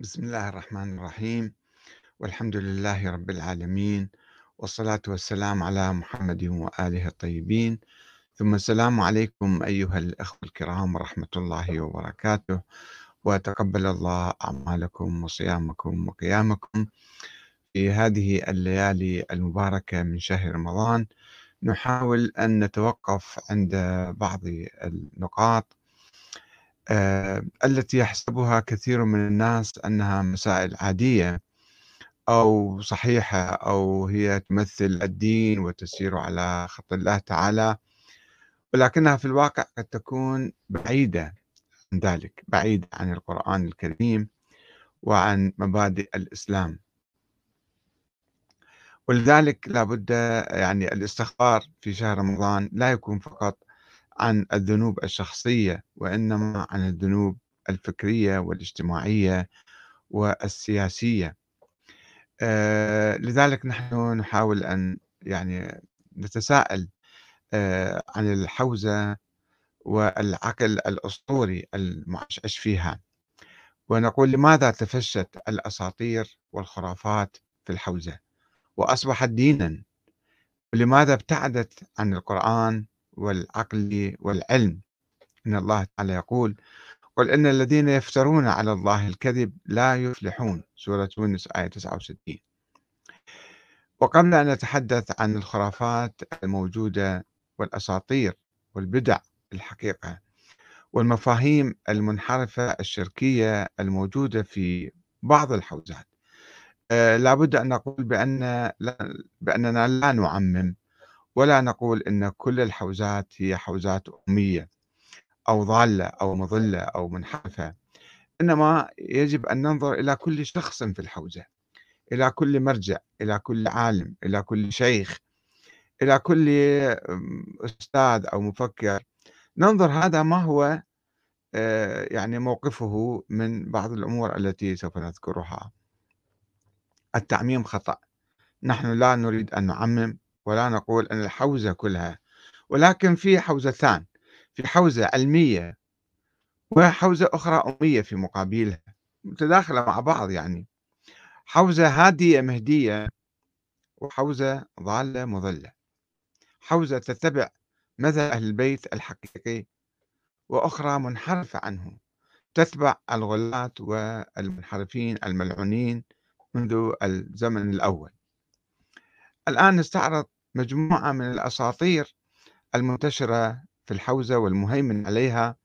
بسم الله الرحمن الرحيم. والحمد لله رب العالمين والصلاة والسلام على محمد وآله الطيبين. ثم السلام عليكم أيها الأخوة الكرام ورحمة الله وبركاته. وتقبل الله أعمالكم وصيامكم وقيامكم في هذه الليالي المباركة من شهر رمضان. نحاول أن نتوقف عند بعض النقاط التي يحسبها كثير من الناس أنها مسائل عادية أو صحيحة أو هي تمثل الدين وتسير على خط الله تعالى ولكنها في الواقع قد تكون بعيدة عن ذلك بعيدة عن القرآن الكريم وعن مبادئ الإسلام. ولذلك لابد يعني الاستغفار في شهر رمضان لا يكون فقط عن الذنوب الشخصية وإنما عن الذنوب الفكرية والاجتماعية والسياسية. آه لذلك نحن نحاول أن يعني نتساءل آه عن الحوزة والعقل الأسطوري المعشعش فيها. ونقول لماذا تفشت الأساطير والخرافات في الحوزة؟ وأصبحت دينا. ولماذا ابتعدت عن القرآن والعقل والعلم. إن الله تعالى يقول قل إن الذين يفترون على الله الكذب لا يفلحون. سورة يونس آية 69 وقبل أن نتحدث عن الخرافات الموجودة والأساطير والبدع الحقيقة والمفاهيم المنحرفة الشركية الموجودة في بعض الحوزات. آه لابد أن نقول بأن لا بأننا لا نعمم ولا نقول إن كل الحوزات هي حوزات أمية أو ضالة أو مضلة أو منحرفة إنما يجب أن ننظر إلى كل شخص في الحوزة إلى كل مرجع إلى كل عالم إلى كل شيخ إلى كل أستاذ أو مفكر. ننظر هذا ما هو آه، يعني موقفه من بعض الأمور التي سوف نذكرها. التعميم خطأ. نحن لا نريد أن نعمم ولا نقول أن الحوزة كلها ولكن في حوزتان في حوزة علمية وحوزة أخرى أمية في مقابلها متداخلة مع بعض يعني. حوزة هادية مهدية وحوزة ضالة مضلة. حوزة تتبع مذهب أهل البيت الحقيقي وأخرى منحرفة عنه تتبع الغلاة والمنحرفين الملعونين منذ الزمن الأول. الآن نستعرض مجموعة من الأساطير المنتشرة في الحوزة والمهيمن عليها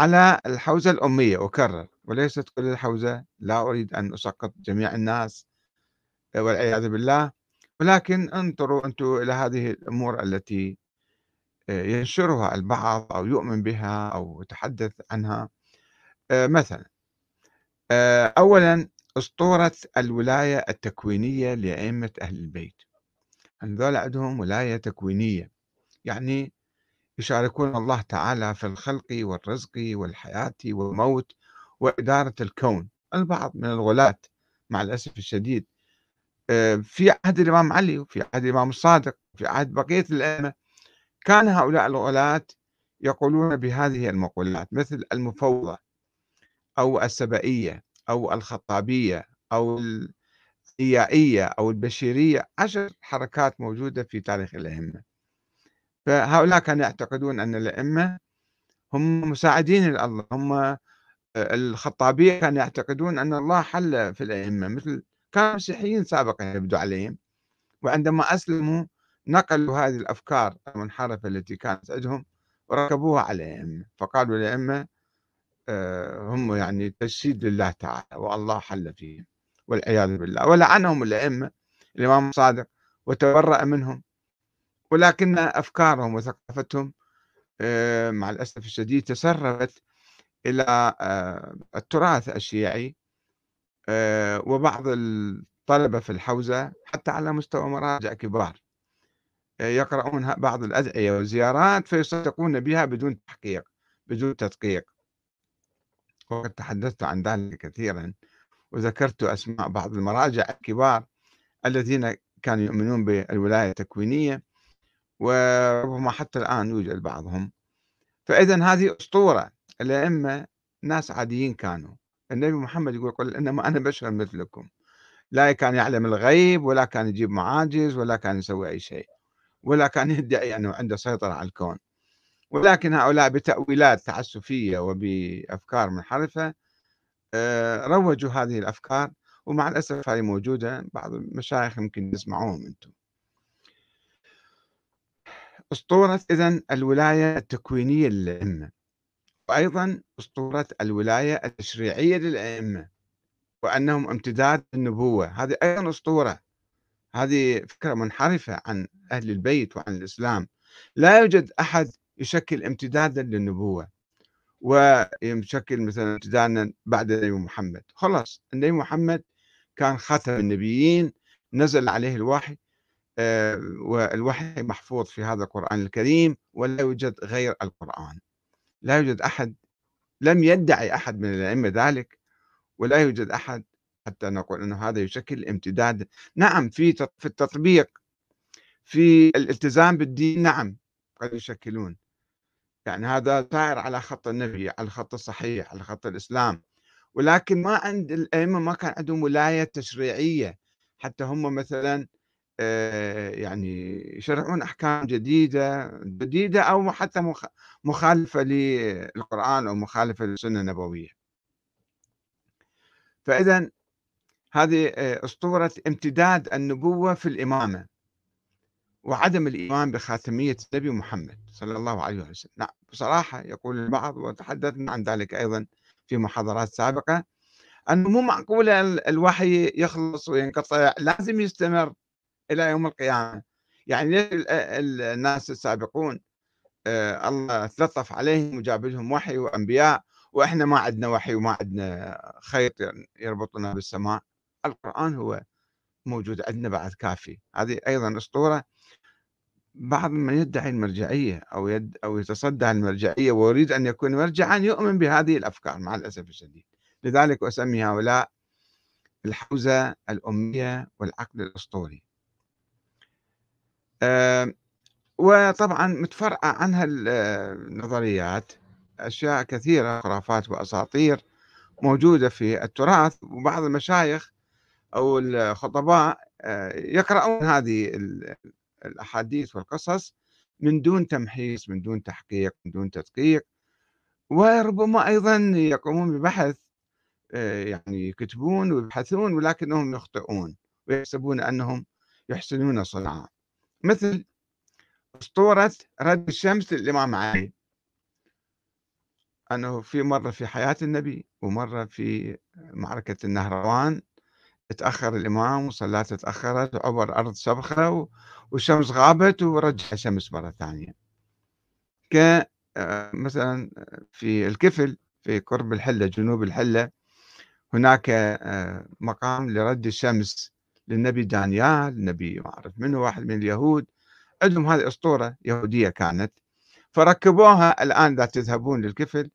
على الحوزة الأمية أكرر وليست كل الحوزة لا أريد أن أسقط جميع الناس والعياذ بالله ولكن انظروا أنتم إلى هذه الأمور التي ينشرها البعض أو يؤمن بها أو يتحدث عنها. مثلا أولا أسطورة الولاية التكوينية لأئمة أهل البيت. هذول عندهم ولاية تكوينية. يعني يشاركون الله تعالى في الخلق والرزق والحياة والموت وإدارة الكون. البعض من الغلاة مع الأسف الشديد. آه، في عهد الإمام علي وفي عهد الإمام الصادق في عهد بقية الأئمة كان هؤلاء الغلاة يقولون بهذه المقولات مثل المفوضة أو السبائية أو الخطابية أو الإيائية أو البشيرية عشر حركات موجودة في تاريخ الأئمة. فهؤلاء كانوا يعتقدون أن الأئمة هم مساعدين لله هم الخطابية كانوا يعتقدون أن الله حل في الأئمة مثل كانوا مسيحيين سابقا يبدو عليهم. وعندما أسلموا نقلوا هذه الأفكار المنحرفة التي كانت عندهم وركبوها على الأئمة. فقالوا الأئمة آه، هم يعني تجسيد لله تعالى والله حل فيهم. والعياذ بالله ولعنهم الأئمة الإمام الصادق وتبرأ منهم ولكن أفكارهم وثقافتهم آه، مع الأسف الشديد تسربت إلى آه، التراث الشيعي وبعض الطلبة في الحوزة حتى على مستوى مراجع كبار يقرؤون بعض الأدعية والزيارات فيصدقون بها بدون تحقيق بدون تدقيق. وقد تحدثت عن ذلك كثيرا. وذكرت أسماء بعض المراجع الكبار الذين كانوا يؤمنون بالولاية التكوينية وربما حتى الآن يوجد بعضهم. فإذا هذه أسطورة. الأئمة ناس عاديين كانوا. النبي محمد يقول قل إنما أنا بشر مثلكم. لا كان يعلم الغيب ولا كان يجيب معاجز ولا كان يسوي أي شيء ولا كان يدعي أنه عنده سيطرة على الكون. ولكن هؤلاء بتأويلات تعسفية وبأفكار منحرفة روجوا هذه الأفكار ومع الأسف هذه موجودة بعض المشايخ يمكن تسمعوهم أنتم. أسطورة إذن الولاية التكوينية للأئمة وأيضا أسطورة الولاية التشريعية للأئمة وأنهم امتداد النبوة. هذه أيضا أسطورة. هذه فكرة منحرفة عن أهل البيت وعن الإسلام. لا يوجد أحد يشكل امتدادا للنبوة. ويشكل مثلا امتدادا بعد النبي محمد. خلاص النبي محمد كان خاتم النبيين نزل عليه الوحي آه، والوحي محفوظ في هذا القرآن الكريم ولا يوجد غير القرآن. لا يوجد أحد لم يدعي أحد من الأئمة ذلك ولا يوجد أحد حتى نقول أنه هذا يشكل امتداد. نعم في في التطبيق في الالتزام بالدين نعم قد يشكلون. يعني هذا سائر على خط النبي على الخط الصحيح على خط الإسلام. ولكن ما عند الأئمة ما كان عندهم ولاية تشريعية. حتى هم مثلا آه، يعني يشرعون أحكام جديدة جديدة أو حتى مخالفة للقرآن أو مخالفة للسنة النبوية. فإذا هذه آه، أسطورة امتداد النبوة في الإمامة. وعدم الإيمان بخاتمية النبي محمد صلى الله عليه وسلم. نعم بصراحة يقول البعض وتحدثنا عن ذلك أيضا في محاضرات سابقة أنه مو معقولة الوحي يخلص وينقطع لازم يستمر إلى يوم القيامة. يعني ليش الناس السابقون آه، الله تلطف عليهم وجاب لهم وحي وأنبياء وإحنا ما عندنا وحي وما عندنا خيط يربطنا بالسماء. القرآن هو موجود عندنا بعد كافي. هذه أيضا أسطورة. بعض من يدعي المرجعية أو يد أو يتصدى المرجعية ويريد أن يكون مرجعا يؤمن بهذه الأفكار مع الأسف الشديد. لذلك أسمي هؤلاء الحوزة الأمية والعقل الأسطوري. وطبعا متفرعة عنها النظريات أشياء كثيرة خرافات وأساطير موجودة في التراث وبعض المشايخ أو الخطباء آه، يقرؤون هذه الأحاديث والقصص من دون تمحيص من دون تحقيق من دون تدقيق. وربما أيضا يقومون ببحث آه، يعني يكتبون ويبحثون ولكنهم يخطئون ويحسبون أنهم يحسنون صنعا. مثل أسطورة رد الشمس للإمام علي. أنه في مرة في حياة النبي ومرة في معركة النهروان تأخر الإمام وصلاة تأخرت وعبر أرض سبخة والشمس غابت ورجع الشمس مرة ثانية. ك آه، في الكفل في قرب الحلة جنوب الحلة هناك آه، مقام لرد الشمس للنبي دانيال النبي ما أعرف منه واحد من اليهود. عندهم هذه أسطورة يهودية كانت. فركبوها الآن إذا تذهبون للكفل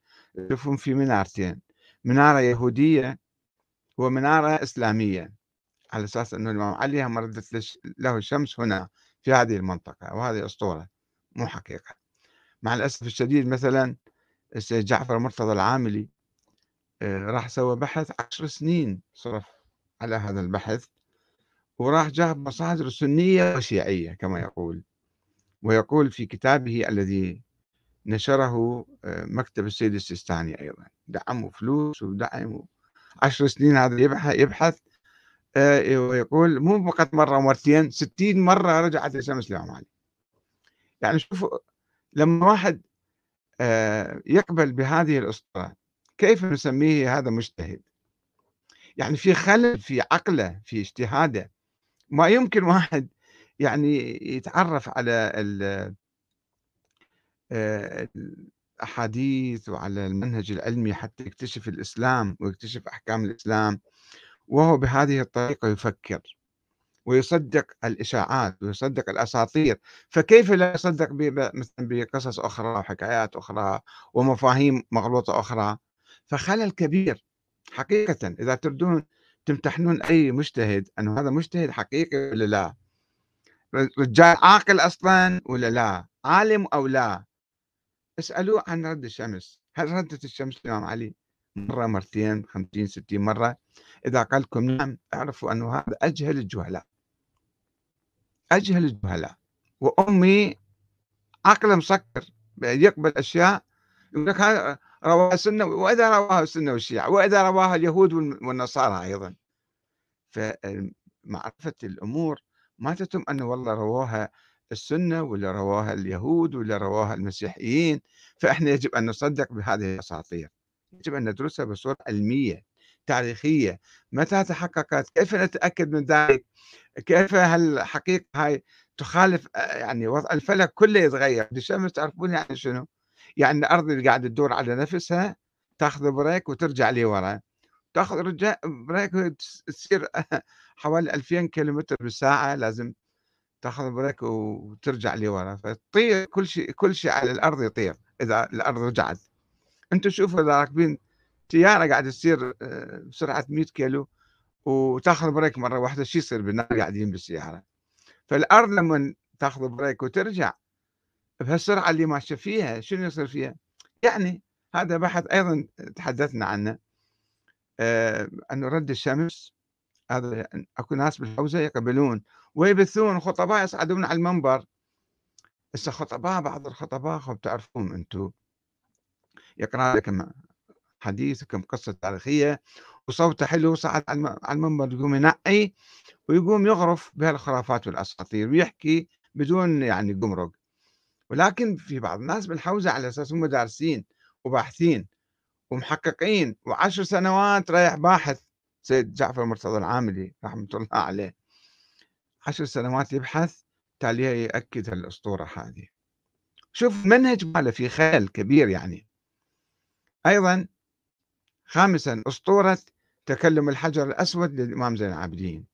تشوفون في منارتين. منارة يهودية ومنارة إسلامية على أساس أنه الإمام علي مردت له الشمس هنا في هذه المنطقة وهذه أسطورة مو حقيقة. مع الأسف الشديد مثلا السيد جعفر مرتضى العاملي آه، راح سوى بحث عشر سنين صرف على هذا البحث وراح جاب مصادر سنية وشيعية كما يقول. ويقول في كتابه الذي نشره آه، مكتب السيد السيستاني أيضا دعموا فلوس ودعموا عشر سنين هذا يبحث, يبحث آه، ويقول مو فقط مرة ومرتين ستين مرة رجعت الشمس علي يعني شوفوا لما واحد آه، يقبل بهذه الأسطورة كيف نسميه هذا مجتهد؟ يعني في خلل في عقله في اجتهاده. ما يمكن واحد يعني يتعرف على آه، الأحاديث وعلى المنهج العلمي حتى يكتشف الإسلام ويكتشف أحكام الإسلام وهو بهذه الطريقة يفكر ويصدق الإشاعات ويصدق الأساطير. فكيف لا يصدق مثلا بقصص أخرى وحكايات أخرى ومفاهيم مغلوطة أخرى؟ فخلل كبير حقيقة. إذا تردون تمتحنون أي مجتهد أنه هذا مجتهد حقيقي ولا لا؟ رجال عاقل أصلا ولا لا؟ عالم أو لا؟ اسألوه عن رد الشمس. هل ردت الشمس الإمام علي مرة مرتين خمسين ستين مرة؟ إذا قال لكم نعم اعرفوا أنه هذا أجهل الجهلاء. أجهل الجهلاء. وأمي عقله مسكر يقبل أشياء يقول لك هذا رواها السنة وإذا رواها السنة والشيعة وإذا رواها اليهود والنصارى أيضا. فمعرفة الأمور ما تتم أنه والله رواها السنة ولا رواها اليهود ولا رواها المسيحيين فإحنا يجب أن نصدق بهذه الأساطير. يجب أن ندرسها بصورة علمية تاريخية. متى تحققت؟ كيف نتأكد من ذلك؟ كيف هالحقيقة هاي تخالف يعني وضع الفلك كله يتغير؟ الشمس تعرفون يعني شنو؟ يعني الأرض اللي قاعدة تدور على نفسها تاخذ brake وترجع لورا تاخذ رجع brake تصير حوالي 2000 كيلومتر بالساعة لازم تاخذ brake وترجع لورا فتطير كل شيء كل شيء على الأرض يطير إذا الأرض رجعت. أنتم شوفوا إذا راكبين سيارة قاعدة تصير آه، بسرعة 100 كيلو وتاخذ brake مرة واحدة شو يصير بالناس قاعدين بالسيارة فالأرض لما تاخذ brake وترجع بهالسرعة اللي ماشية فيها شنو يصير فيها؟ يعني هذا بحث أيضا تحدثنا عنه. آه أنه رد الشمس هذا أكو ناس بالحوزة يقبلون ويبثون خطباء يصعدون على المنبر. هسه خطباء بعض الخطباء خب تعرفون أنتم يقرأ لكم حديث كم قصة تاريخية وصوته حلو صعد على المنبر يقوم ينقي ويقوم يغرف بهالخرافات والأساطير ويحكي بدون يعني قمرق. ولكن في بعض الناس بالحوزة على أساس هم دارسين وباحثين ومحققين وعشر سنوات رايح باحث. سيد جعفر مرتضى العاملي رحمة الله عليه. عشر سنوات يبحث تاليها يأكد هالأسطورة هذه. شوف منهج ماله في خيال كبير يعني. أيضا خامسا أسطورة تكلم الحجر الأسود للإمام زين العابدين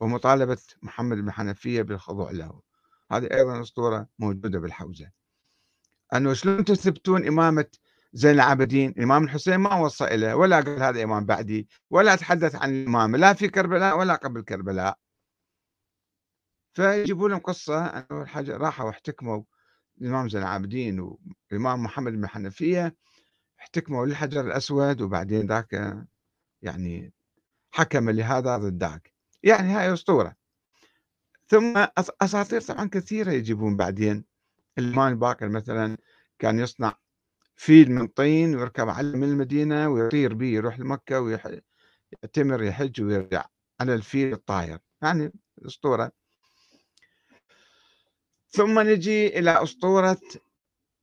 ومطالبة محمد بن حنفية بالخضوع له. هذه أيضا أسطورة موجودة بالحوزة. أنه شلون تثبتون إمامة زين العابدين؟ الإمام الحسين ما وصى إليه ولا قال هذا إمام بعدي ولا تحدث عن الإمام لا في كربلاء ولا قبل كربلاء. فيجيبوا لهم قصة أنه الحاجة راحوا واحتكموا الإمام زين العابدين والإمام محمد بن حنفية احتكموا للحجر الأسود وبعدين ذاك يعني حكم لهذا ضد ذاك. يعني هاي أسطورة. ثم أساطير طبعا كثيرة يجيبون بعدين. الإمام الباقر مثلا كان يصنع فيل من طين ويركب على من المدينة ويطير به يروح لمكة ويعتمر يحج ويرجع على الفيل الطاير يعني أسطورة. ثم نجي إلى أسطورة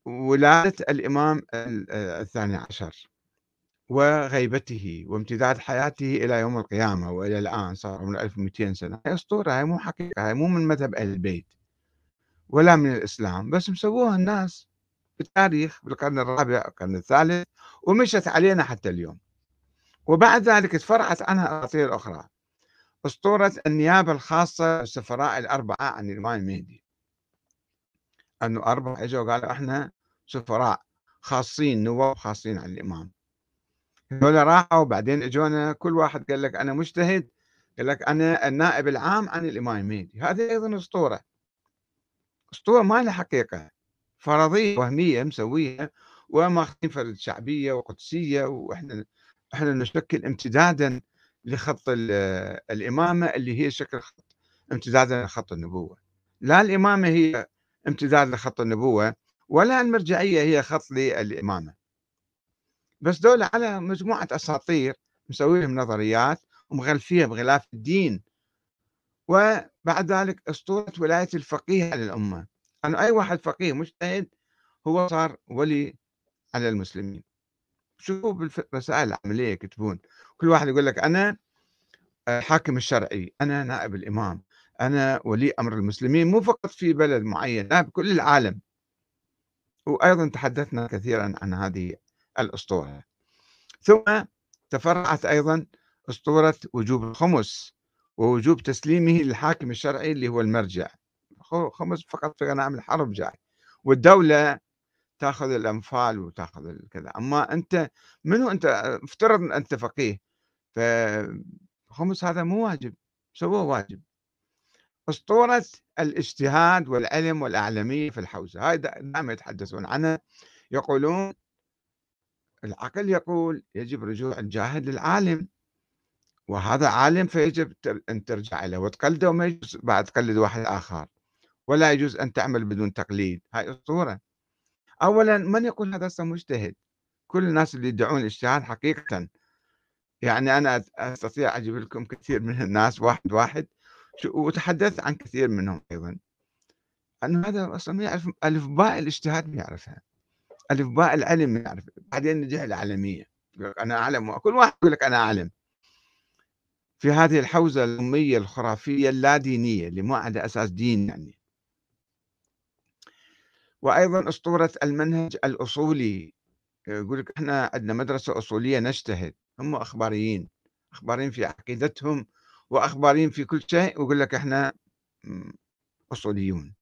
ولادة الإمام الثاني عشر وغيبته وامتداد حياته إلى يوم القيامة وإلى الآن صار عمره 1200 سنة. هي أسطورة هي مو حقيقة هي مو من مذهب أهل البيت ولا من الإسلام بس مسووها الناس بالتاريخ بالقرن الرابع القرن الثالث ومشت علينا حتى اليوم. وبعد ذلك تفرعت عنها أساطير أخرى. أسطورة النيابة الخاصة السفراء الأربعة عن الإمام المهدي. أنه أربعة إجوا قالوا إحنا سفراء خاصين نواب خاصين عن الإمام. هذول راحوا وبعدين إجونا كل واحد قال لك أنا مجتهد قال لك أنا النائب العام عن الإمام المهدي هذه أيضا أسطورة. أسطورة ما لها حقيقة. فرضية وهمية مسويها وماخذين فرد شعبيه وقدسية وإحنا إحنا نشكل امتدادا لخط الإمامة اللي هي شكل خط امتدادا لخط النبوة. لا الإمامة هي امتداد لخط النبوة ولا المرجعيه هي خط للإمامة. بس دول على مجموعة أساطير مسويهم نظريات ومغلفيها بغلاف الدين. وبعد ذلك أسطورة ولاية الفقيه على الامه أنه أي واحد فقيه مجتهد هو صار ولي على المسلمين. شوفوا بالرسائل العملية يكتبون. كل واحد يقول لك أنا الحاكم الشرعي أنا نائب الإمام. أنا ولي أمر المسلمين مو فقط في بلد معين لا بكل العالم. وأيضا تحدثنا كثيرا عن هذه الأسطورة. ثم تفرعت أيضا أسطورة وجوب الخمس ووجوب تسليمه للحاكم الشرعي اللي هو المرجع. خمس فقط في غنائم الحرب جاي. والدولة تأخذ الأنفال وتأخذ كذا. أما أنت منو أنت؟ افترض أنت فقيه فخمس هذا مو واجب سووه واجب. أسطورة الاجتهاد والعلم والأعلمية في الحوزة. هاي دائما يتحدثون عنها. يقولون العقل يقول يجب رجوع الجاهل للعالم وهذا عالم فيجب أن ترجع له وتقلده وما يجوز بعد تقلد واحد آخر ولا يجوز أن تعمل بدون تقليد. هاي أسطورة. أولا من يقول هذا مجتهد؟ كل الناس اللي يدعون الاجتهاد حقيقة. يعني أنا أستطيع أجيب لكم كثير من الناس واحد واحد وتحدثت عن كثير منهم أيضا أنه هذا أصلا ما يعرف ألف باء الاجتهاد ما يعرفها ألف باء العلم ما يعرف بعدين نجي العالمية. يقول لك أنا أعلم كل واحد يقول لك أنا أعلم. في هذه الحوزة الأمية الخرافية اللادينية اللي ما عندها أساس دين يعني. وأيضا أسطورة المنهج الأصولي. يقول لك إحنا عندنا مدرسة أصولية نجتهد هم أخباريين أخباريين في عقيدتهم وأخباريين في كل شيء ويقول لك إحنا أصوليون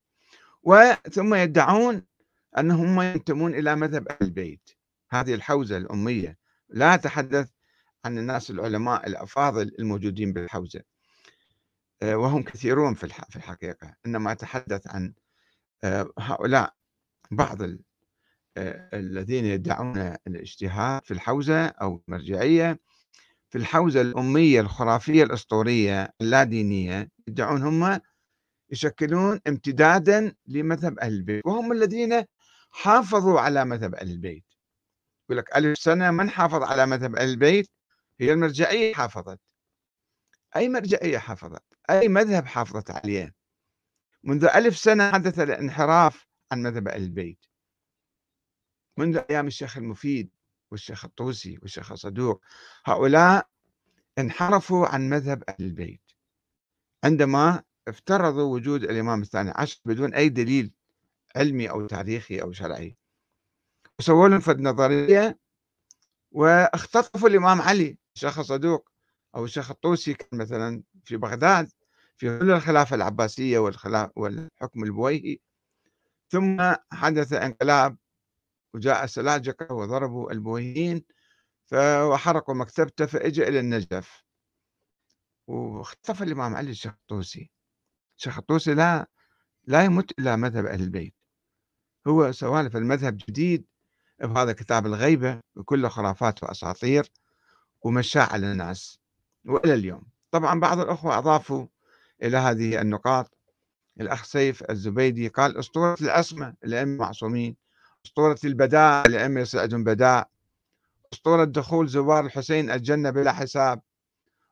وثم يدعون أنهم ينتمون إلى مذهب البيت. هذه الحوزة الأمية لا أتحدث عن الناس العلماء الأفاضل الموجودين بالحوزة. آه، وهم كثيرون في الحقيقة. إنما أتحدث عن آه، هؤلاء بعض آه، الذين يدعون الإجتهاد في الحوزة أو المرجعية. في الحوزة الأمية الخرافية الأسطورية اللادينية يدعون هم يشكلون امتدادا لمذهب أهل البيت وهم الذين حافظوا على مذهب أهل البيت. يقول لك ألف سنة من حافظ على مذهب أهل البيت؟ هي المرجعية حافظت. أي مرجعية حافظت؟ أي مذهب حافظت عليه؟ منذ ألف سنة حدث الانحراف عن مذهب أهل البيت. منذ أيام الشيخ المفيد والشيخ الطوسي والشيخ الصدوق هؤلاء انحرفوا عن مذهب أهل البيت. عندما افترضوا وجود الإمام الثاني عشر بدون أي دليل علمي أو تاريخي أو شرعي وسووا لهم فد نظرية واختطفوا الإمام علي الشيخ الصدوق أو الشيخ الطوسي كان مثلا في بغداد في كل الخلافة العباسية والحكم البويهي. ثم حدث انقلاب وجاء السلاجقة وضربوا البويهيين وحرقوا مكتبته فاجى إلى النجف. واختفى الإمام علي الشيخ الطوسي. لا لا يمت إلا مذهب أهل البيت. هو سوالف المذهب جديد بهذا كتاب الغيبة بكل خرافات وأساطير ومشاه على الناس وإلى اليوم. طبعا بعض الأخوة أضافوا إلى هذه النقاط. الأخ سيف الزبيدي قال أسطورة العصمة الأئمة معصومين أسطورة البداء الأئمة يصعدون بداء أسطورة دخول زوار الحسين الجنة بلا حساب.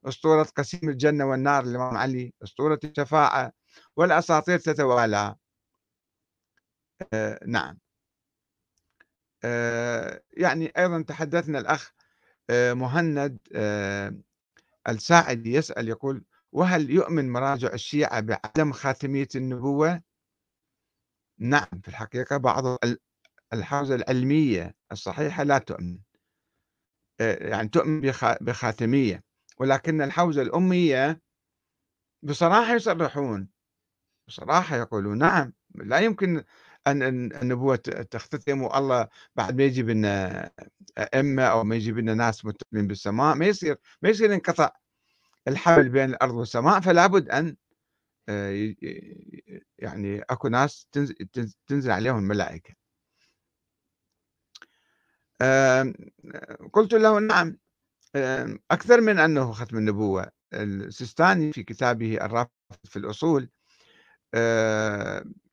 أسطورة قسيم الجنة والنار الإمام علي. أسطورة الشفاعة والأساطير تتوالى. آه نعم. آه يعني أيضا تحدثنا الأخ آه مهند آه الساعدي يسأل يقول وهل يؤمن مراجع الشيعة بعدم خاتمية النبوة؟ نعم في الحقيقة بعض الحوزة العلمية الصحيحة لا تؤمن. يعني تؤمن بخاتمية ولكن الحوزة الأمية بصراحة يصرحون. بصراحة يقولون نعم لا يمكن أن النبوة تختتم والله بعد ما يجيب لنا أئمة أو ما يجيب لنا ناس متقنين بالسماء ما يصير ما يصير ينقطع الحبل بين الأرض والسماء فلا بد أن يعني أكو ناس تنزل عليهم الملائكة. قلت له نعم. أكثر من أنه ختم النبوة. السيستاني في كتابه الرافض في الأصول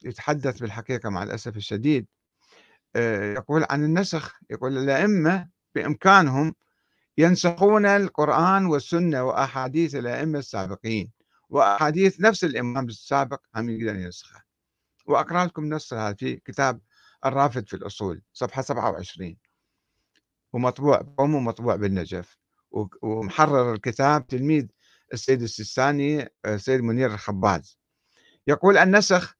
يتحدث بالحقيقة مع الأسف الشديد. يقول عن النسخ يقول الأئمة بإمكانهم ينسخون القرآن والسنة وأحاديث الأئمة السابقين وأحاديث نفس الإمام السابق هم يقدرون ينسخها. وأقرأ لكم نص هذا في كتاب الرافد في الأصول صفحة 27 ومطبوع قوم ومطبوع بالنجف. ومحرر الكتاب تلميذ السيد السيستاني السيد منير الخباز. يقول النسخ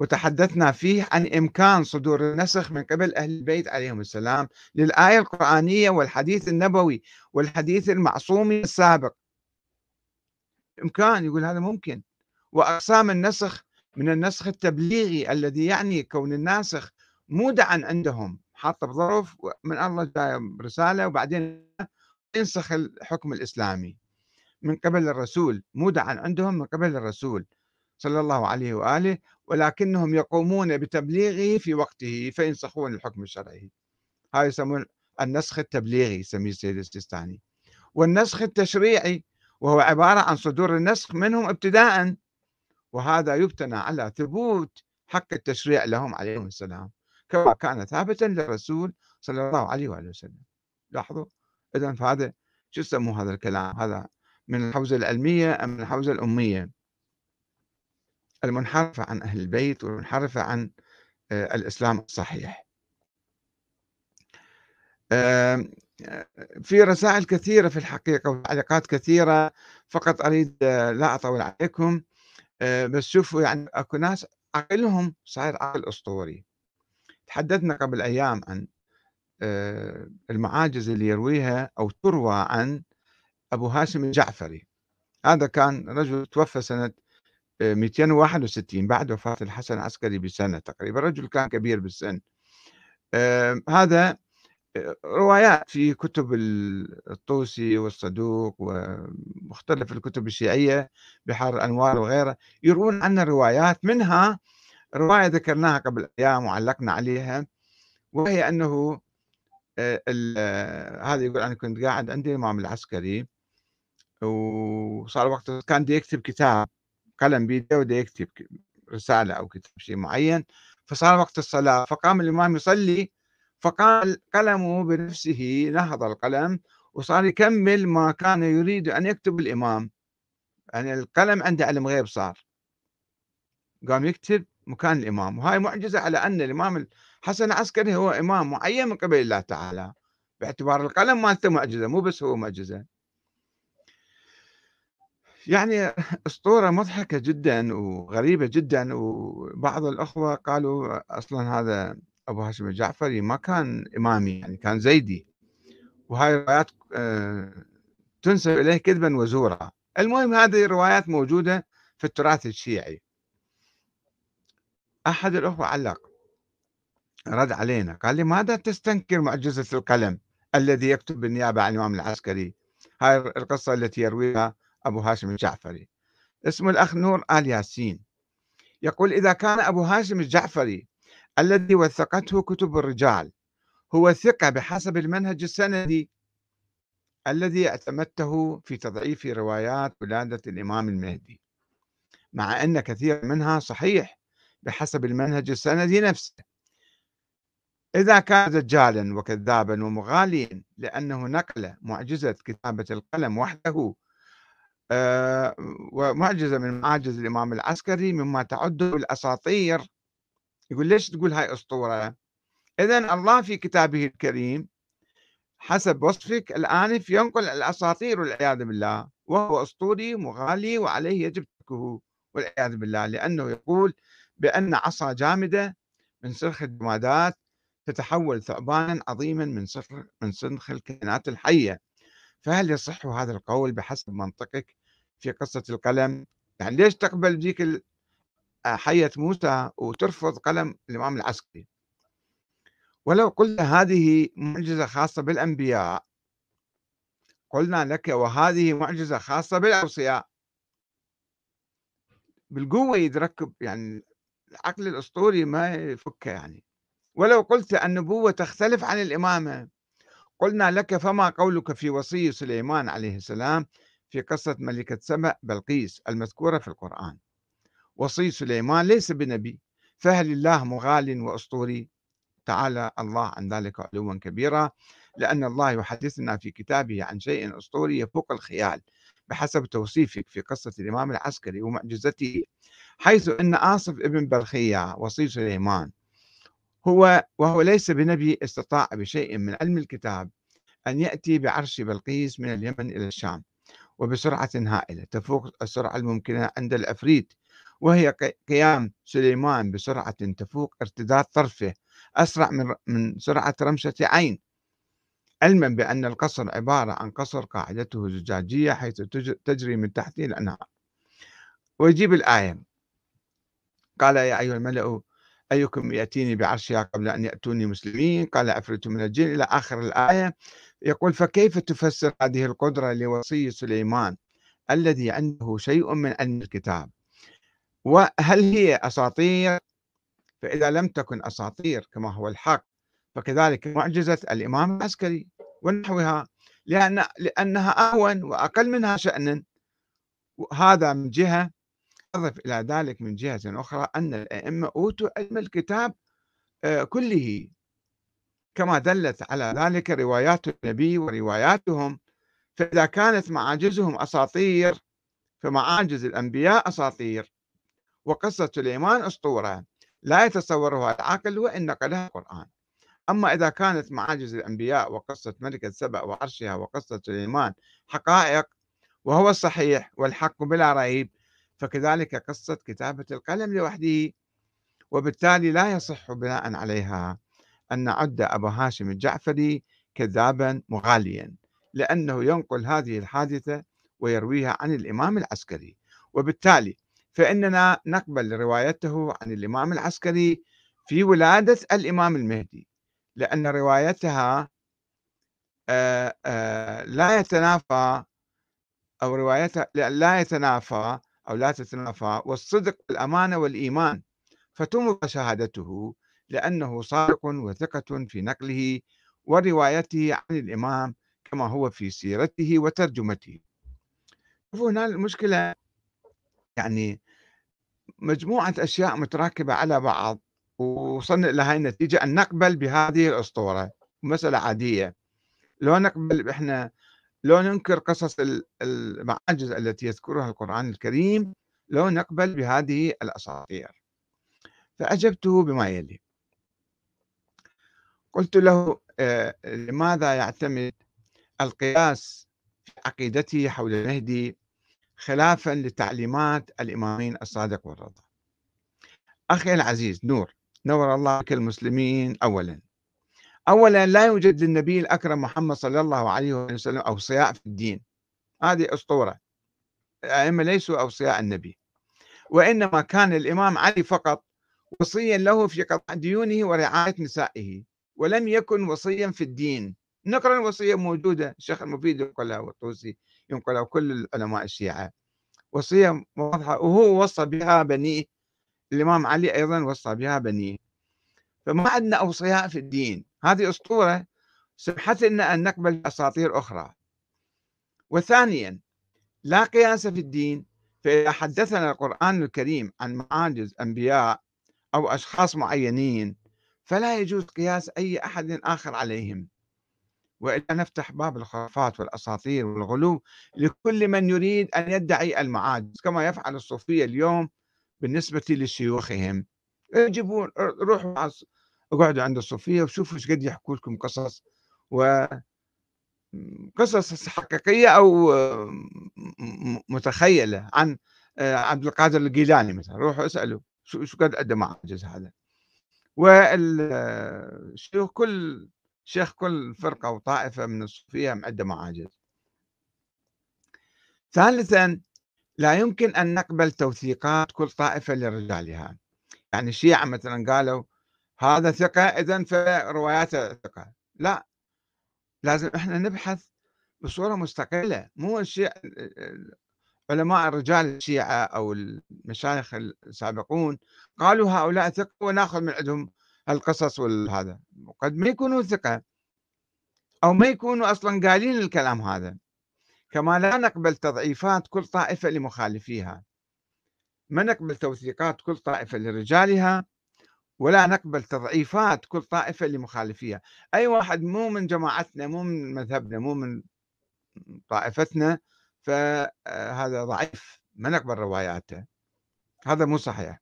وتحدثنا فيه عن إمكان صدور النسخ من قبل أهل البيت عليهم السلام للآية القرآنية والحديث النبوي والحديث المعصومي السابق. إمكان يقول هذا ممكن. وأقسام النسخ من النسخ التبليغي الذي يعني كون الناسخ مودعا عندهم. حاطه بظرف من الله جاي رسالة وبعدين ينسخ الحكم الإسلامي من قبل الرسول. مودعا عندهم من قبل الرسول صلى الله عليه وآله ولكنهم يقومون بتبليغه في وقته فينسخون الحكم الشرعي. هاي يسمون النسخ التبليغي يسميه السيد السيستاني. والنسخ التشريعي وهو عبارة عن صدور النسخ منهم ابتداء وهذا يبتنى على ثبوت حق التشريع لهم عليهم السلام. كما كان ثابتا للرسول صلى الله عليه وآله وسلم. لاحظوا؟ إذا فهذا شو يسموه هذا الكلام؟ هذا من الحوزة العلمية أم من الحوزة الأمية؟ المنحرفة عن أهل البيت والمنحرفة عن آه، الإسلام الصحيح. في رسائل كثيرة في الحقيقة وتعليقات كثيرة فقط أريد آه، لا أطول عليكم. آه، بس شوفوا يعني أكو ناس عقلهم صاير عقل أسطوري. تحدثنا قبل أيام عن المعاجز اللي يرويها أو تروى عن أبو هاشم الجعفري. هذا كان رجل توفى سنة 261 بعد وفاة الحسن العسكري بسنة تقريبا. رجل كان كبير بالسن. هذا آه، روايات في كتب الطوسي والصدوق ومختلف الكتب الشيعية بحار الأنوار وغيرها يروون عنا روايات منها رواية ذكرناها قبل أيام وعلقنا عليها وهي أنه آه، آه، هذا يقول أنا كنت قاعد عندي الإمام العسكري وصار وقت كان دي يكتب كتاب قلم بيده وده يكتب رسالة أو كتاب شيء معين فصار وقت الصلاة فقام الإمام يصلي فقال قلمه بنفسه نهض القلم وصار يكمل ما كان يريد أن يكتب الإمام. يعني القلم عنده علم غيب صار. قام يكتب مكان الإمام. وهاي معجزة على أن الإمام الحسن العسكري هو إمام معين من قبل الله تعالى. باعتبار القلم مالته معجزة مو بس هو معجزة. يعني أسطورة مضحكة جدًا وغريبة جدًا، وبعض الأخوة قالوا أصلًا هذا أبو هاشم الجعفري ما كان إمامي يعني كان زيدي، وهاي الروايات آه، تنسب إليه كذبًا وزورًا، المهم هذه الروايات موجودة في التراث الشيعي. أحد الأخوة علّق رد علينا قال لي: "ماذا تستنكر معجزة القلم الذي يكتب بالنيابة عن الإمام العسكري؟" هاي القصة التي يرويها أبو هاشم الجعفري اسمه الأخ نور آل ياسين يقول إذا كان أبو هاشم الجعفري الذي وثقته كتب الرجال هو ثقة بحسب المنهج السندي الذي اعتمدته في تضعيف روايات ولادة الإمام المهدي مع أن كثير منها صحيح بحسب المنهج السندي نفسه. إذا كان دجالا وكذابا ومغاليا لأنه نقل معجزة كتابة القلم وحده آه، ومعجزة من معاجز الإمام العسكري مما تعده الأساطير. يقول ليش تقول هاي أسطورة؟ إذا الله في كتابه الكريم حسب وصفك الآنف ينقل الأساطير والعياذ بالله وهو أسطوري مغالي وعليه يجب تركه والعياذ بالله لأنه يقول بأن عصا جامدة من سلخ الجمادات تتحول ثعبانا عظيما من سلخ من سلخ الكائنات الحية. فهل يصح هذا القول بحسب منطقك في قصة القلم؟ يعني ليش تقبل ذيك آه، حية موسى وترفض قلم الإمام العسكري؟ ولو قلت هذه معجزة خاصة بالأنبياء قلنا لك وهذه معجزة خاصة بالأوصياء. بالقوة يتركب يعني العقل الأسطوري ما يفكه يعني. ولو قلت النبوة تختلف عن الإمامة. قلنا لك فما قولك في وصي سليمان عليه السلام في قصة ملكة سبأ بلقيس المذكورة في القرآن. وصي سليمان ليس بنبي فهل الله مغال وأسطوري؟ تعالى الله عن ذلك علوا كبيرا. لأن الله يحدثنا في كتابه عن شيء أسطوري يفوق الخيال بحسب توصيفك في قصة الإمام العسكري ومعجزته حيث أن آصف ابن بلخية وصي سليمان هو وهو ليس بنبي استطاع بشيء من علم الكتاب أن يأتي بعرش بلقيس من اليمن إلى الشام وبسرعة هائلة تفوق السرعة الممكنة عند الأفريت وهي قيام سليمان بسرعة تفوق ارتداد طرفه أسرع من من سرعة رمشة عين. علما بأن القصر عبارة عن قصر قاعدته زجاجية حيث تجري من تحته الأنهار ويجيب الآية. قال يا أيها الملأ أيكم يأتيني بعرشها قبل أن يأتوني مسلمين؟ قال عفريت من الجن؟ إلى آخر الآية. يقول فكيف تفسر هذه القدرة لوصي سليمان الذي عنده شيء من علم الكتاب؟ وهل هي أساطير؟ فإذا لم تكن أساطير كما هو الحق فكذلك معجزة الإمام العسكري ونحوها لأن لأنها أهون وأقل منها شأنا. هذا من جهة أضف إلى ذلك من جهة أخرى أن الأئمة أوتوا علم الكتاب آه، كله. كما دلت على ذلك روايات النبي ورواياتهم. فإذا كانت معاجزهم أساطير فمعاجز الأنبياء أساطير. وقصة سليمان أسطورة. لا يتصورها العاقل وإن نقلها القرآن. أما إذا كانت معاجز الأنبياء وقصة ملكة سبأ وعرشها وقصة سليمان حقائق وهو الصحيح والحق بلا ريب فكذلك قصة كتابة القلم لوحده. وبالتالي لا يصح بناء عليها أن نعد أبا هاشم الجعفري كذابا مغاليا لأنه ينقل هذه الحادثة ويرويها عن الإمام العسكري. وبالتالي فإننا نقبل روايته عن الإمام العسكري في ولادة الإمام المهدي. لأن روايتها لا يتنافى أو روايتها لا يتنافى أو لا تتنافى والصدق والأمانة والإيمان. فتمضى شهادته لأنه صادق وثقة في نقله وروايته عن الإمام كما هو في سيرته وترجمته. شوفوا هنا المشكلة يعني مجموعة أشياء متراكبة على بعض. ووصلنا إلى هاي النتيجة أن نقبل بهذه الأسطورة. مسألة عادية. لو نقبل إحنا لو ننكر قصص المعاجز التي يذكرها القرآن الكريم لو نقبل بهذه الأساطير. فأجبته بما يلي. قلت له آه، لماذا يعتمد القياس في عقيدته حول المهدي خلافا لتعليمات الإمامين الصادق والرضا؟ أخي العزيز نور. نور الله بك المسلمين أولا. أولا لا يوجد للنبي الأكرم محمد صلى الله عليه وسلم أوصياء في الدين. هذه أسطورة. الأئمة ليسوا أوصياء النبي. وإنما كان الإمام علي فقط وصيا له في قضاء ديونه ورعاية نسائه ولم يكن وصيا في الدين. نقرا الوصيه موجودة الشيخ المفيد ينقلها والطوسي ينقلها وكل العلماء الشيعة. وصية واضحة وهو وصى بها بنيه الإمام علي أيضا وصى بها بنيه. فما عندنا أوصياء في الدين. هذه أسطورة سمحت لنا أن نقبل أساطير أخرى. وثانيا لا قياس في الدين. فإذا حدثنا القرآن الكريم عن معاجز انبياء أو أشخاص معينين فلا يجوز قياس أي أحد آخر عليهم. وإلا نفتح باب الخرافات والأساطير والغلو لكل من يريد أن يدعي المعاجز كما يفعل الصوفية اليوم بالنسبة لشيوخهم يجيبون روحوا اقعدوا عند الصوفية وشوفوا إيش قد يحكوا لكم قصص و قصص حقيقية أو متخيلة عن عبد القادر الجيلاني مثلا. روحوا اسألوا شو قد عنده معاجز هذا. والشيوخ كل شيخ كل فرقة وطائفة من الصوفية معدة معاجز. ثالثا لا يمكن أن نقبل توثيقات كل طائفة لرجالها. يعني الشيعة مثلا قالوا هذا ثقة إذا فرواياته ثقة. لا. لازم إحنا نبحث بصورة مستقلة. مو الشيعة علماء الرجال الشيعة أو المشايخ السابقون قالوا هؤلاء ثقة ونأخذ من عندهم القصص والهذا. قد ما يكونوا ثقة أو ما يكونوا أصلا قايلين الكلام هذا. كما لا نقبل تضعيفات كل طائفة لمخالفيها. ما نقبل توثيقات كل طائفة لرجالها ولا نقبل تضعيفات كل طائفة لمخالفيها. أي واحد مو من جماعتنا مو من مذهبنا مو من طائفتنا فهذا ضعيف. ما نقبل رواياته. هذا مو صحيح.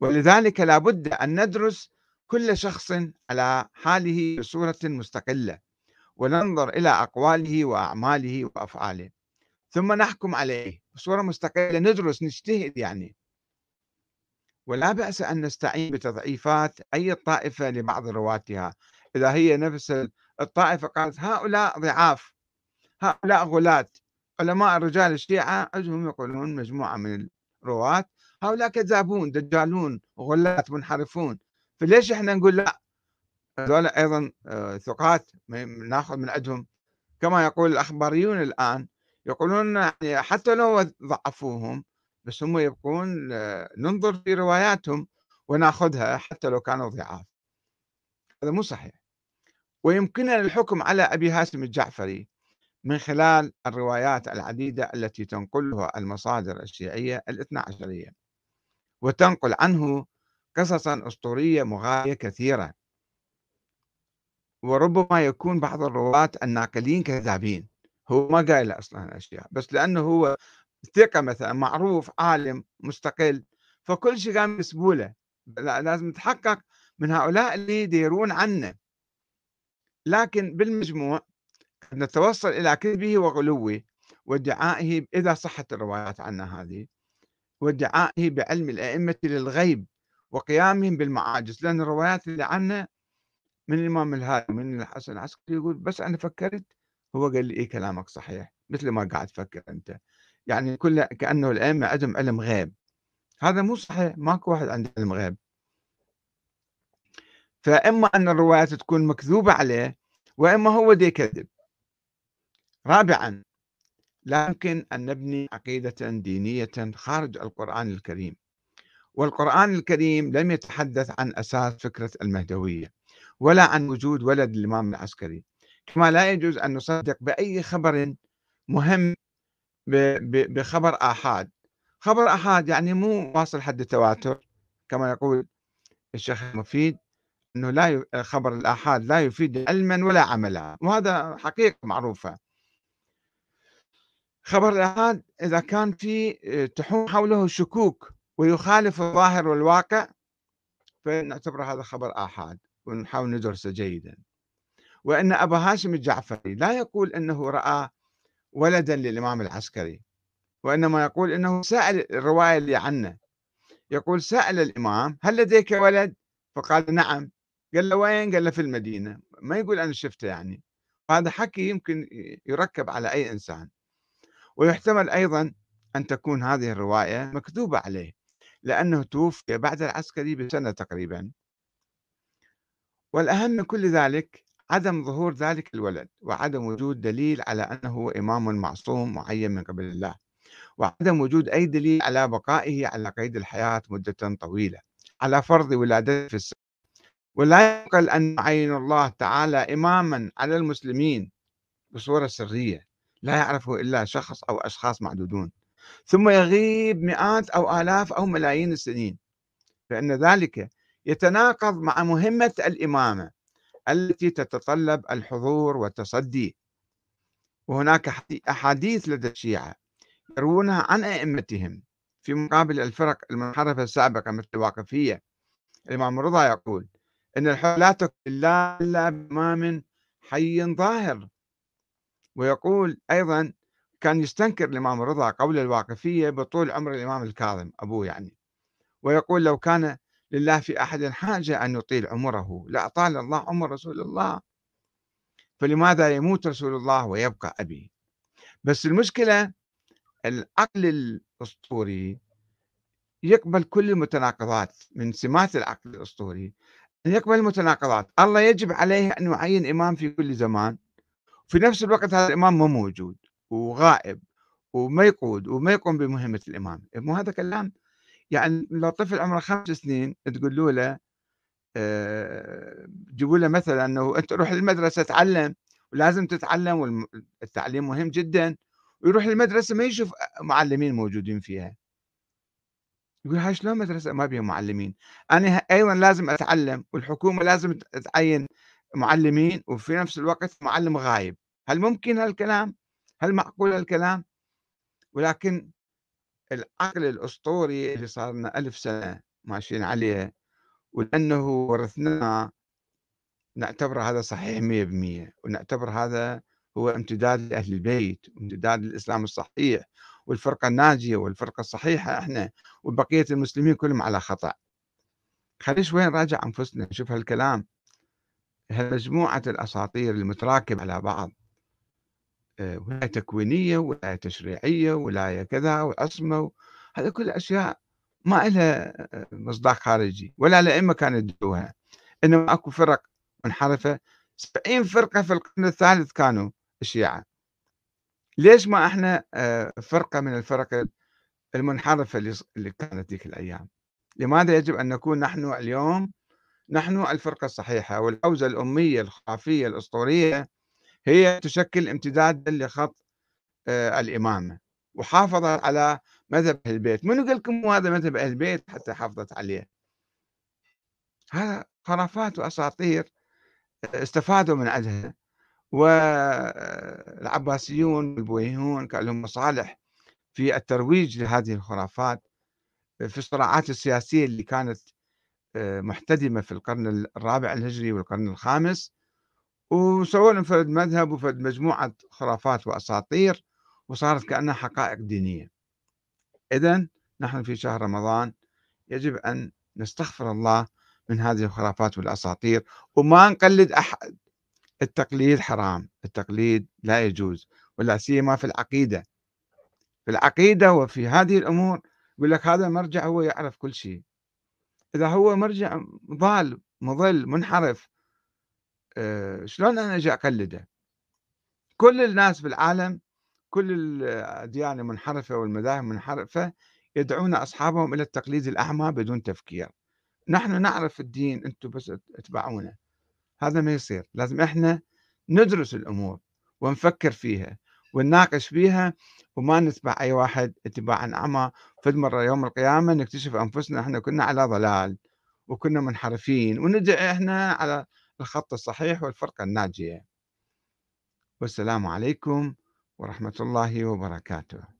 ولذلك لابد أن ندرس كل شخص على حاله بصورة مستقلة. وننظر إلى أقواله وأعماله وأفعاله. ثم نحكم عليه بصورة مستقلة ندرس نجتهد يعني. ولا بأس أن نستعين بتضعيفات أي طائفة لبعض رواتها. إذا هي نفس الطائفة قالت هؤلاء ضعاف هؤلاء غلاة علماء الرجال الشيعة عندهم يقولون مجموعة من الرواة هؤلاء كذابون دجالون غلات منحرفون. فليش إحنا نقول لا؟ هذول أيضا آه، ثقات ناخذ من عندهم. كما يقول الأخباريون الآن يقولون يعني حتى لو ضعفوهم بس هم يبقون آه، ننظر في رواياتهم وناخذها حتى لو كانوا ضعاف. هذا مو صحيح. ويمكننا الحكم على أبي هاشم الجعفري من خلال الروايات العديدة التي تنقلها المصادر الشيعية الاثنى عشرية. وتنقل عنه قصصا أسطورية مغاية كثيرة وربما يكون بعض الرواة الناقلين كذابين. هو ما قايل أصلا الأشياء بس لأنه هو ثقة مثلا معروف عالم مستقل فكل شيء قام بسهولة لازم نتحقق من هؤلاء اللي يديرون عنا لكن بالمجموع نتوصل إلى كذبه وغلوه وادعائه إذا صحت الروايات عنه هذه وادعائه بعلم الأئمة للغيب وقيامهم بالمعاجز لأن الروايات اللي عنه من الإمام الهادي من الحسن العسكري يقول بس أنا فكرت. هو قال لي إيه كلامك صحيح؟ مثل ما قاعد تفكر أنت. يعني كل كأنه الأئمة عندهم علم غيب. هذا مو صحيح. ماكو واحد عنده علم غيب. فإما أن الروايات تكون مكذوبة عليه وإما هو دي كذب. رابعا لا يمكن أن نبني عقيدة دينية خارج القرآن الكريم. والقرآن الكريم لم يتحدث عن أساس فكرة المهدوية. ولا عن وجود ولد الإمام العسكري. كما لا يجوز أن نصدق بأي خبر مهم بخبر آحاد. خبر آحاد يعني مو واصل حد التواتر كما يقول الشيخ المفيد أنه لا خبر الآحاد لا يفيد علما ولا عملا وهذا حقيقة معروفة. خبر الآحاد إذا كان في آه، تحوم حوله شكوك ويخالف الظاهر والواقع فنعتبر هذا خبر آحاد. ونحاول ندرسه جيدا. وأن أبا هاشم الجعفري لا يقول أنه رأى ولدا للإمام العسكري وإنما يقول أنه سأل الرواية اللي عنه. يقول سأل الإمام هل لديك ولد؟ فقال نعم. قال له وين؟ قال له في المدينة. ما يقول أنا شفته يعني. هذا حكي يمكن يركب على أي إنسان. ويحتمل أيضا أن تكون هذه الرواية مكذوبة عليه لأنه توفي بعد العسكري بسنة تقريبا. والأهم من كل ذلك عدم ظهور ذلك الولد وعدم وجود دليل على أنه إمام معصوم معين من قبل الله وعدم وجود أي دليل على بقائه على قيد الحياة مدة طويلة على فرض ولادته في السنة ولا يقل أن يعين الله تعالى إماما على المسلمين بصورة سرية لا يعرفه إلا شخص أو أشخاص معدودون. ثم يغيب مئات أو آلاف أو ملايين السنين. فإن ذلك يتناقض مع مهمة الإمامة التي تتطلب الحضور والتصدي. وهناك أحاديث لدى الشيعة يروونها عن أئمتهم في مقابل الفرق المنحرفة السابقة مثل الواقفية. الإمام رضا يقول إن الحول لا تكون إلا بإمام حي ظاهر. ويقول أيضا كان يستنكر الإمام رضا قول الواقفية بطول عمر الإمام الكاظم أبوه يعني. ويقول لو كان لله في أحد حاجة أن يطيل عمره لأطال الله عمر رسول الله. فلماذا يموت رسول الله ويبقى أبي؟ بس المشكلة العقل الأسطوري يقبل كل المتناقضات من سمات العقل الأسطوري أن يقبل المتناقضات. الله يجب عليه أن يعين إمام في كل زمان. في نفس الوقت هذا الإمام مو موجود وغائب وما يقود وما يقوم بمهمة الإمام. مو هذا كلام؟ يعني لو طفل عمره خمس سنين تقول له جيبوا له مثلا إنه أنت روح للمدرسة تعلم ولازم تتعلم والتعليم مهم جدا ويروح للمدرسة ما يشوف معلمين موجودين فيها. يقول هاي شلون مدرسة؟ ما بيها معلمين. أنا أيضا لازم أتعلم والحكومة لازم تعين معلمين وفي نفس الوقت معلم غايب. هل ممكن هالكلام؟ هل معقول هالكلام؟ ولكن العقل الأسطوري اللي صار لنا ألف سنة ماشيين عليه ولأنه ورثناه نعتبر هذا صحيح مية بمية ونعتبر هذا هو امتداد لأهل البيت وامتداد للإسلام الصحيح والفرقة الناجية والفرقة الصحيحة إحنا وبقية المسلمين كلهم على خطأ. خلي شوي نراجع أنفسنا؟ نشوف هالكلام. مجموعة الأساطير المتراكبة على بعض. ولاية تكوينية ولاية تشريعية ولاية كذا وعصمة هذا كل أشياء ما لها آه، مصداق خارجي ولا الأئمة كانوا يدعوها. إنما أكو فرق منحرفة. 70 فرقة في القرن الثالث كانوا الشيعة ليش ما إحنا آه، فرقة من الفرق المنحرفة اللي كانت ذيك الأيام؟ لماذا يجب أن نكون نحن اليوم نحن الفرقة الصحيحة والحوزة الأمية الخرافية الأسطورية هي تشكل امتدادا لخط آه، الإمامة وحافظت على مذهب أهل البيت. من يقول لكم هذا مذهب أهل البيت؟ حتى حافظت عليه. هذا خرافات وأساطير استفادوا من عندها والعباسيون والبويهون كان لهم مصالح في الترويج لهذه الخرافات في الصراعات السياسية اللي كانت آه، محتدمة في القرن الرابع الهجري والقرن الخامس. وسووا لهم فرد مذهب وفرد مجموعة خرافات وأساطير وصارت كأنها حقائق دينية. إذا نحن في شهر رمضان يجب أن نستغفر الله من هذه الخرافات والأساطير وما نقلد أحد. التقليد حرام التقليد لا يجوز ولا سيما في العقيدة. في العقيدة وفي هذه الأمور يقول لك هذا مرجع هو يعرف كل شيء. إذا هو مرجع ضال مضل منحرف شلون أنا أجي أقلده؟ كل الناس في العالم كل الأديان المنحرفة والمذاهب المنحرفة يدعون أصحابهم إلى التقليد الأعمى بدون تفكير. نحن نعرف الدين أنتم بس اتبعونا هذا ما يصير. لازم إحنا ندرس الأمور ونفكر فيها ونناقش فيها وما نتبع أي واحد اتباعا أعمى. في مرة يوم القيامة نكتشف أنفسنا إحنا كنا على ضلال وكنا منحرفين وندعي إحنا على الخط الصحيح والفرقة الناجية. والسلام عليكم ورحمة الله وبركاته.